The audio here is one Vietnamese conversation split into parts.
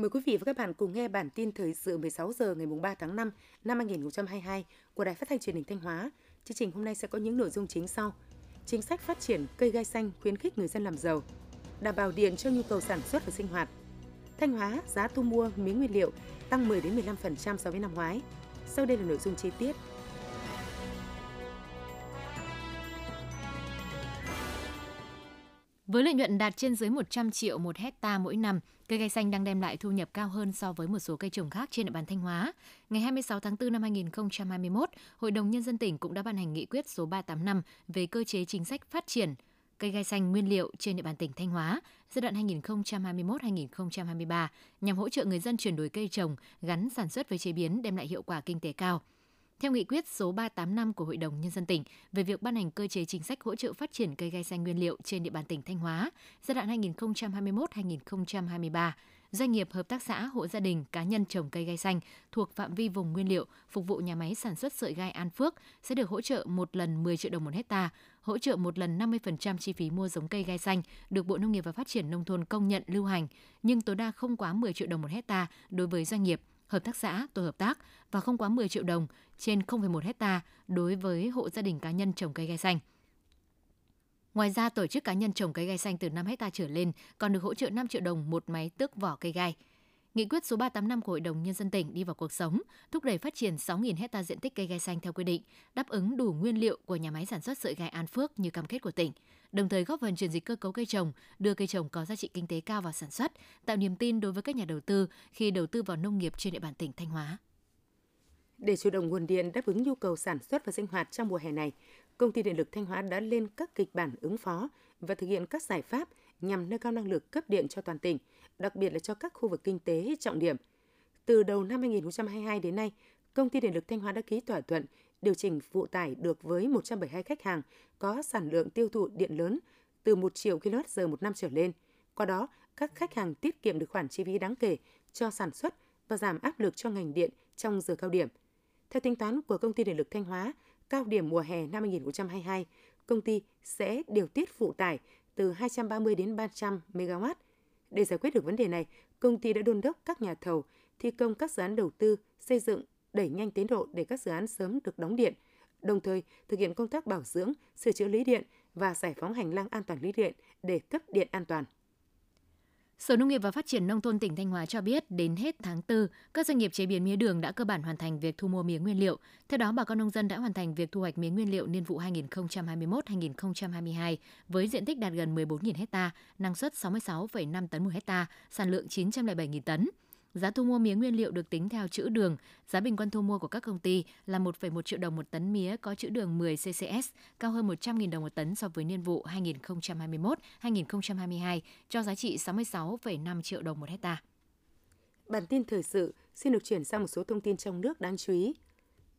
Mời quý vị và các bạn cùng nghe bản tin thời sự 16 giờ ngày 3 tháng 5 năm 2022 của Đài Phát thanh Truyền hình Thanh Hóa. Chương trình hôm nay sẽ có những nội dung chính sau. Chính sách phát triển cây gai xanh khuyến khích người dân làm giàu, đảm bảo điện cho nhu cầu sản xuất và sinh hoạt. Thanh Hóa giá thu mua mía nguyên liệu tăng 10 đến 15% so với năm ngoái. Sau đây là nội dung chi tiết. Với lợi nhuận đạt trên dưới 100 triệu một hecta mỗi năm, cây gai xanh đang đem lại thu nhập cao hơn so với một số cây trồng khác trên địa bàn Thanh Hóa. Ngày 26 tháng 4 năm 2021, Hội đồng Nhân dân tỉnh cũng đã ban hành nghị quyết số 385 về cơ chế chính sách phát triển cây gai xanh nguyên liệu trên địa bàn tỉnh Thanh Hóa giai đoạn 2021-2023 nhằm hỗ trợ người dân chuyển đổi cây trồng gắn sản xuất với chế biến đem lại hiệu quả kinh tế cao. Theo nghị quyết số 385 của Hội đồng Nhân dân tỉnh về việc ban hành cơ chế chính sách hỗ trợ phát triển cây gai xanh nguyên liệu trên địa bàn tỉnh Thanh Hóa giai đoạn 2021-2023, doanh nghiệp, hợp tác xã, hộ gia đình, cá nhân trồng cây gai xanh thuộc phạm vi vùng nguyên liệu phục vụ nhà máy sản xuất sợi gai An Phước sẽ được hỗ trợ một lần 10 triệu đồng một hecta, hỗ trợ một lần 50% chi phí mua giống cây gai xanh được Bộ Nông nghiệp và Phát triển Nông thôn công nhận lưu hành, nhưng tối đa không quá 10 triệu đồng một hecta đối với doanh nghiệp hợp tác xã, tổ hợp tác và không quá 10 triệu đồng trên 0,1 hecta đối với hộ gia đình cá nhân trồng cây gai xanh. Ngoài ra, tổ chức cá nhân trồng cây gai xanh từ 5 hecta trở lên còn được hỗ trợ 5 triệu đồng một máy tước vỏ cây gai. Nghị quyết số 385 của Hội đồng Nhân dân tỉnh đi vào cuộc sống, thúc đẩy phát triển 6.000 hecta diện tích cây gai xanh theo quy định, đáp ứng đủ nguyên liệu của nhà máy sản xuất sợi gai An Phước như cam kết của tỉnh, đồng thời góp phần chuyển dịch cơ cấu cây trồng, đưa cây trồng có giá trị kinh tế cao vào sản xuất, tạo niềm tin đối với các nhà đầu tư khi đầu tư vào nông nghiệp trên địa bàn tỉnh Thanh Hóa. Để chủ động nguồn điện đáp ứng nhu cầu sản xuất và sinh hoạt trong mùa hè này, Công ty Điện lực Thanh Hóa đã lên các kịch bản ứng phó và thực hiện các giải pháp nhằm nâng cao năng lực cấp điện cho toàn tỉnh, đặc biệt là cho các khu vực kinh tế trọng điểm. Từ đầu năm 2022 đến nay, Công ty Điện lực Thanh Hóa đã ký thỏa thuận điều chỉnh phụ tải được với 172 khách hàng có sản lượng tiêu thụ điện lớn từ 1 triệu kWh một năm trở lên. Qua đó, các khách hàng tiết kiệm được khoản chi phí đáng kể cho sản xuất và giảm áp lực cho ngành điện trong giờ cao điểm. Theo tính toán của Công ty Điện lực Thanh Hóa, cao điểm mùa hè năm 2022, công ty sẽ điều tiết phụ tải từ 230 đến 300 MW. Để giải quyết được vấn đề này, công ty đã đôn đốc các nhà thầu thi công các dự án đầu tư, xây dựng, đẩy nhanh tiến độ để các dự án sớm được đóng điện, đồng thời thực hiện công tác bảo dưỡng, sửa chữa lưới điện và giải phóng hành lang an toàn lưới điện để cấp điện an toàn. Sở Nông nghiệp và Phát triển Nông thôn tỉnh Thanh Hóa cho biết, đến hết tháng 4, các doanh nghiệp chế biến mía đường đã cơ bản hoàn thành việc thu mua mía nguyên liệu. Theo đó, bà con nông dân đã hoàn thành việc thu hoạch mía nguyên liệu niên vụ 2021-2022 với diện tích đạt gần 14.000 ha, năng suất 66,5 tấn một hecta, sản lượng 907.000 tấn. Giá thu mua mía nguyên liệu được tính theo chữ đường. Giá bình quân thu mua của các công ty là 1,1 triệu đồng một tấn mía có chữ đường 10 CCS, cao hơn 100.000 đồng một tấn so với niên vụ 2021-2022, cho giá trị 66,5 triệu đồng một hecta. Bản tin thời sự xin được chuyển sang một số thông tin trong nước đáng chú ý.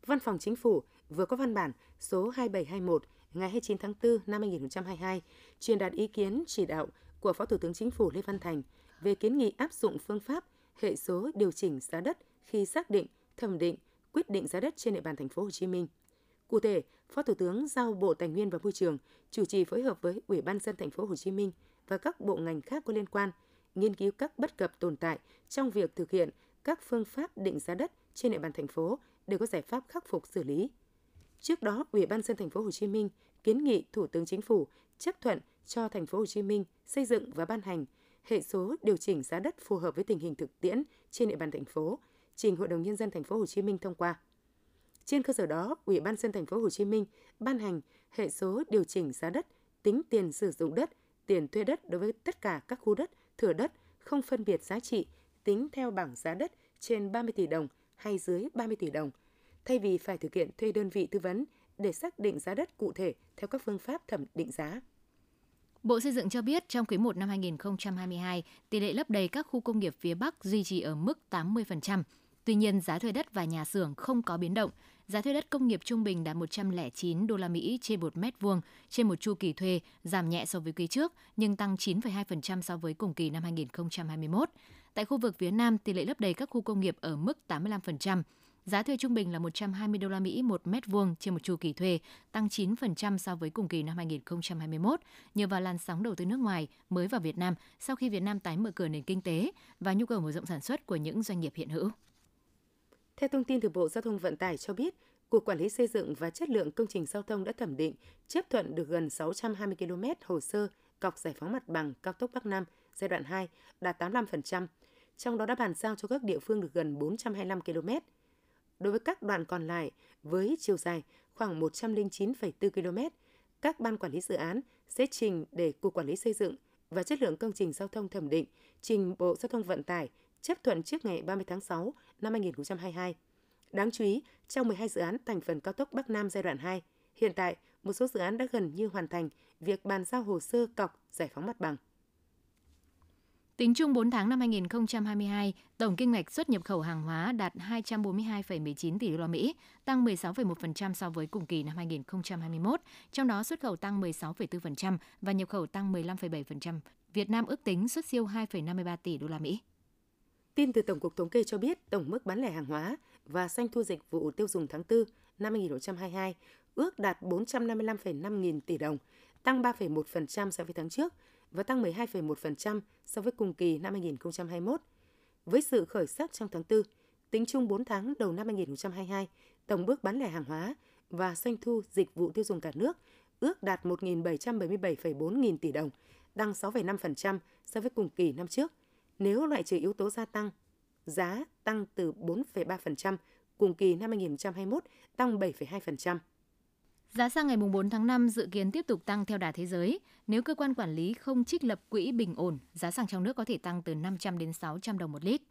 Văn phòng Chính phủ vừa có văn bản số 2721 ngày 29 tháng 4 năm 2022 truyền đạt ý kiến chỉ đạo của Phó Thủ tướng Chính phủ Lê Văn Thành về kiến nghị áp dụng phương pháp hệ số điều chỉnh giá đất khi xác định, thẩm định, quyết định giá đất trên địa bàn thành phố Hồ Chí Minh. Cụ thể, Phó Thủ tướng giao Bộ Tài nguyên và Môi trường chủ trì phối hợp với Ủy ban dân thành phố Hồ Chí Minh và các bộ ngành khác có liên quan nghiên cứu các bất cập tồn tại trong việc thực hiện các phương pháp định giá đất trên địa bàn thành phố để có giải pháp khắc phục xử lý. Trước đó, Ủy ban dân thành phố Hồ Chí Minh kiến nghị Thủ tướng Chính phủ chấp thuận cho thành phố Hồ Chí Minh xây dựng và ban hành hệ số điều chỉnh giá đất phù hợp với tình hình thực tiễn trên địa bàn thành phố, trình Hội đồng nhân dân thành phố Hồ Chí Minh thông qua. Trên cơ sở đó, Ủy ban dân thành phố Hồ Chí Minh ban hành hệ số điều chỉnh giá đất, tính tiền sử dụng đất, tiền thuê đất đối với tất cả các khu đất, thửa đất không phân biệt giá trị, tính theo bảng giá đất trên 30 tỷ đồng hay dưới 30 tỷ đồng, thay vì phải thực hiện thuê đơn vị tư vấn để xác định giá đất cụ thể theo các phương pháp thẩm định giá. Bộ Xây dựng cho biết trong quý 1 năm 2022, tỷ lệ lấp đầy các khu công nghiệp phía Bắc duy trì ở mức 80%. Tuy nhiên, giá thuê đất và nhà xưởng không có biến động. Giá thuê đất công nghiệp trung bình đạt 109 đô la Mỹ trên một mét vuông trên một chu kỳ thuê, giảm nhẹ so với quý trước nhưng tăng 9,2% so với cùng kỳ năm 2021. Tại khu vực phía Nam, tỷ lệ lấp đầy các khu công nghiệp ở mức 85%. Giá thuê trung bình là 120 đô la Mỹ một mét vuông trên một chu kỳ thuê, tăng 9% so với cùng kỳ năm 2021 nhờ vào làn sóng đầu tư nước ngoài mới vào Việt Nam sau khi Việt Nam tái mở cửa nền kinh tế và nhu cầu mở rộng sản xuất của những doanh nghiệp hiện hữu. Theo thông tin từ Bộ Giao thông Vận tải cho biết, Cục Quản lý Xây dựng và Chất lượng Công trình Giao thông đã thẩm định, chấp thuận được gần 620 km hồ sơ cọc giải phóng mặt bằng cao tốc Bắc Nam giai đoạn 2 đạt 85%, trong đó đã bàn giao cho các địa phương được gần 425 km. Đối với các đoạn còn lại với chiều dài khoảng 109,4 km, các ban quản lý dự án sẽ trình để Cục Quản lý Xây dựng và Chất lượng Công trình Giao thông thẩm định, trình Bộ Giao thông Vận tải chấp thuận trước ngày 30 tháng 6 năm 2022. Đáng chú ý, trong 12 dự án thành phần cao tốc Bắc Nam giai đoạn 2, hiện tại một số dự án đã gần như hoàn thành việc bàn giao hồ sơ cọc giải phóng mặt bằng. Tính chung 4 tháng năm 2022, tổng kinh ngạch xuất nhập khẩu hàng hóa đạt 242,19 tỷ đô la Mỹ, tăng 16,1% so với cùng kỳ năm 2021, trong đó xuất khẩu tăng 16,4% và nhập khẩu tăng 15,7%. Việt Nam ước tính xuất siêu 2,53 tỷ đô la Mỹ. Tin từ Tổng cục Thống kê cho biết tổng mức bán lẻ hàng hóa và doanh thu dịch vụ tiêu dùng tháng 4 năm 2022 ước đạt 455,5 nghìn tỷ đồng, tăng 3,1% so với tháng trước và tăng 12,1% so với cùng kỳ năm 2021. Với sự khởi sắc trong tháng 4, tính chung 4 tháng đầu năm 2022, tổng bước bán lẻ hàng hóa và doanh thu dịch vụ tiêu dùng cả nước ước đạt 1.777,4 nghìn tỷ đồng, tăng 6,5% so với cùng kỳ năm trước. Nếu loại trừ yếu tố gia tăng, giá tăng từ 4,3%, cùng kỳ năm 2021 tăng 7,2%. Giá xăng ngày 4 tháng 5 dự kiến tiếp tục tăng theo đà thế giới. Nếu cơ quan quản lý không trích lập quỹ bình ổn, giá xăng trong nước có thể tăng từ 500 đến 600 đồng một lít.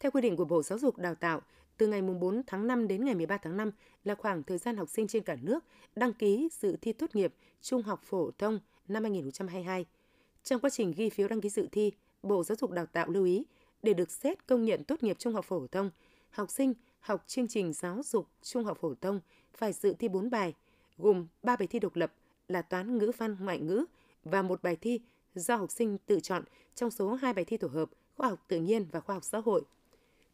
Theo quy định của Bộ Giáo dục Đào tạo, từ ngày 4 tháng 5 đến ngày 13 tháng 5 là khoảng thời gian học sinh trên cả nước đăng ký dự thi tốt nghiệp trung học phổ thông năm 2022. Trong quá trình ghi phiếu đăng ký dự thi, Bộ Giáo dục Đào tạo lưu ý để được xét công nhận tốt nghiệp trung học phổ thông, học sinh học chương trình giáo dục trung học phổ thông phải dự thi 4 bài, gồm 3 bài thi độc lập là toán ngữ văn ngoại ngữ và một bài thi do học sinh tự chọn trong số 2 bài thi tổ hợp khoa học tự nhiên và khoa học xã hội.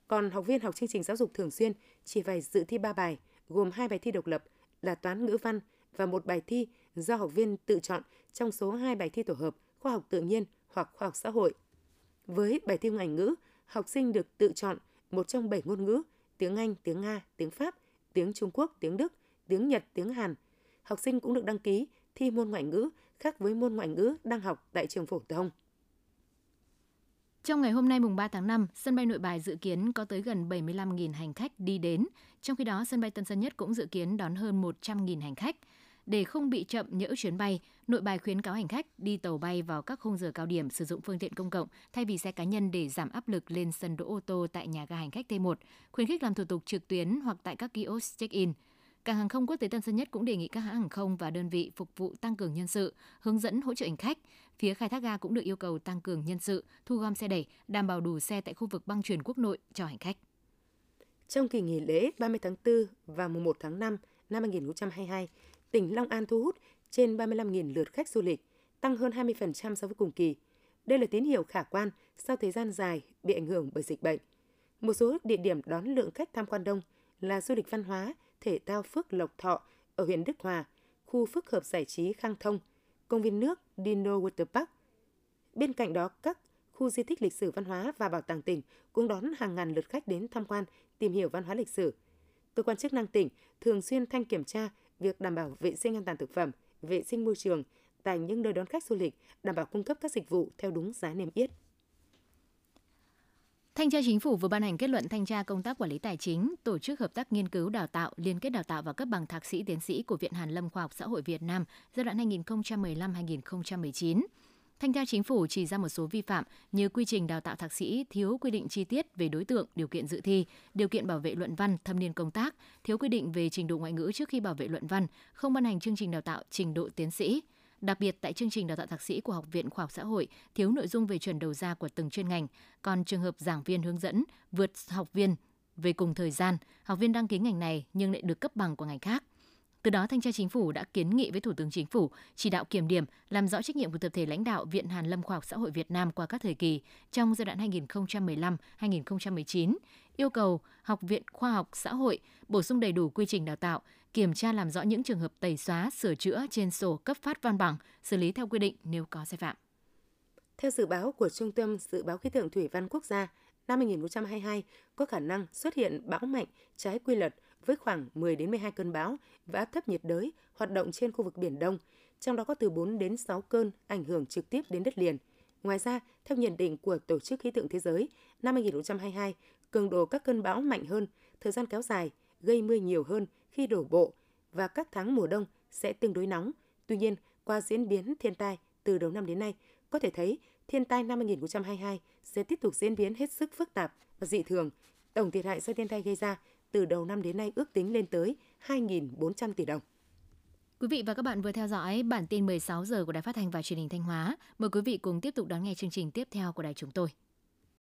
Còn học viên học chương trình giáo dục thường xuyên chỉ phải dự thi 3 bài, gồm 2 bài thi độc lập là toán ngữ văn và một bài thi do học viên tự chọn trong số 2 bài thi tổ hợp khoa học tự nhiên hoặc khoa học xã hội. Với bài thi ngoại ngữ, học sinh được tự chọn một trong 7 ngôn ngữ, tiếng Anh, tiếng Nga, tiếng Pháp, tiếng Trung Quốc, tiếng Đức, tiếng Nhật, tiếng Hàn. Học sinh cũng được đăng ký thi môn ngoại ngữ khác với môn ngoại ngữ đang học tại trường phổ thông. Trong ngày hôm nay mùng 3 tháng 5, sân bay Nội Bài dự kiến có tới gần 75.000 hành khách đi đến. Trong khi đó, sân bay Tân Sơn Nhất cũng dự kiến đón hơn 100.000 hành khách. Để không bị chậm nhỡ chuyến bay, Nội Bài khuyến cáo hành khách đi tàu bay vào các khung giờ cao điểm sử dụng phương tiện công cộng thay vì xe cá nhân để giảm áp lực lên sân đỗ ô tô tại nhà ga hành khách T1, khuyến khích làm thủ tục trực tuyến hoặc tại các kiosk check-in. Cảng hàng không quốc tế Tân Sơn Nhất cũng đề nghị các hãng hàng không và đơn vị phục vụ tăng cường nhân sự, hướng dẫn hỗ trợ hành khách. Phía khai thác ga cũng được yêu cầu tăng cường nhân sự, thu gom xe đẩy, đảm bảo đủ xe tại khu vực băng chuyển quốc nội cho hành khách. Trong kỳ nghỉ lễ 30 tháng 4 và mùng 1 tháng 5 năm 2022, tỉnh Long An thu hút trên 35.000 lượt khách du lịch, tăng hơn 20% so với cùng kỳ. Đây là tín hiệu khả quan sau thời gian dài bị ảnh hưởng bởi dịch bệnh. Một số địa điểm đón lượng khách tham quan đông là du lịch văn hóa, thể thao Phước Lộc Thọ ở huyện Đức Hòa, khu phức hợp giải trí Khang Thông, công viên nước Dino Water Park. Bên cạnh đó, các khu di tích lịch sử văn hóa và bảo tàng tỉnh cũng đón hàng ngàn lượt khách đến tham quan, tìm hiểu văn hóa lịch sử. Cơ quan chức năng tỉnh thường xuyên thanh kiểm tra việc đảm bảo vệ sinh an toàn thực phẩm, vệ sinh môi trường tại những nơi đón khách du lịch, đảm bảo cung cấp các dịch vụ theo đúng giá niêm yết. Thanh tra Chính phủ vừa ban hành kết luận thanh tra công tác quản lý tài chính, tổ chức hợp tác nghiên cứu đào tạo, liên kết đào tạo và cấp bằng thạc sĩ tiến sĩ của Viện Hàn Lâm Khoa học Xã hội Việt Nam giai đoạn 2015-2019. Thanh tra Chính phủ chỉ ra một số vi phạm như quy trình đào tạo thạc sĩ thiếu quy định chi tiết về đối tượng, điều kiện dự thi, điều kiện bảo vệ luận văn, thâm niên công tác, thiếu quy định về trình độ ngoại ngữ trước khi bảo vệ luận văn, không ban hành chương trình đào tạo trình độ tiến sĩ. Đặc biệt tại chương trình đào tạo thạc sĩ của Học viện Khoa học Xã hội thiếu nội dung về chuẩn đầu ra của từng chuyên ngành, còn trường hợp giảng viên hướng dẫn vượt học viên về cùng thời gian, học viên đăng ký ngành này nhưng lại được cấp bằng của ngành khác. Từ đó, Thanh tra Chính phủ đã kiến nghị với Thủ tướng Chính phủ chỉ đạo kiểm điểm, làm rõ trách nhiệm của tập thể lãnh đạo Viện Hàn Lâm Khoa học Xã hội Việt Nam qua các thời kỳ trong giai đoạn 2015-2019, yêu cầu Học viện Khoa học Xã hội bổ sung đầy đủ quy trình đào tạo, kiểm tra làm rõ những trường hợp tẩy xóa, sửa chữa trên sổ cấp phát văn bằng, xử lý theo quy định nếu có sai phạm. Theo dự báo của Trung tâm Dự báo Khí tượng Thủy văn Quốc gia, năm 2022 có khả năng xuất hiện bão mạnh trái quy luật với khoảng 10 đến 12 cơn bão và áp thấp nhiệt đới hoạt động trên khu vực Biển Đông, trong đó có từ 4 đến 6 cơn ảnh hưởng trực tiếp đến đất liền. Ngoài ra, theo nhận định của Tổ chức Khí tượng Thế giới, năm 2022, cường độ các cơn bão mạnh hơn, thời gian kéo dài, gây mưa nhiều hơn khi đổ bộ và các tháng mùa đông sẽ tương đối nóng. Tuy nhiên, qua diễn biến thiên tai từ đầu năm đến nay, có thể thấy thiên tai năm 2022 sẽ tiếp tục diễn biến hết sức phức tạp và dị thường. Tổng thiệt hại do thiên tai gây ra từ đầu năm đến nay ước tính lên tới 2.400 tỷ đồng. Quý vị và các bạn vừa theo dõi bản tin 16 giờ của Đài Phát thanh và Truyền hình Thanh Hóa. Mời quý vị cùng tiếp tục đón nghe chương trình tiếp theo của đài chúng tôi.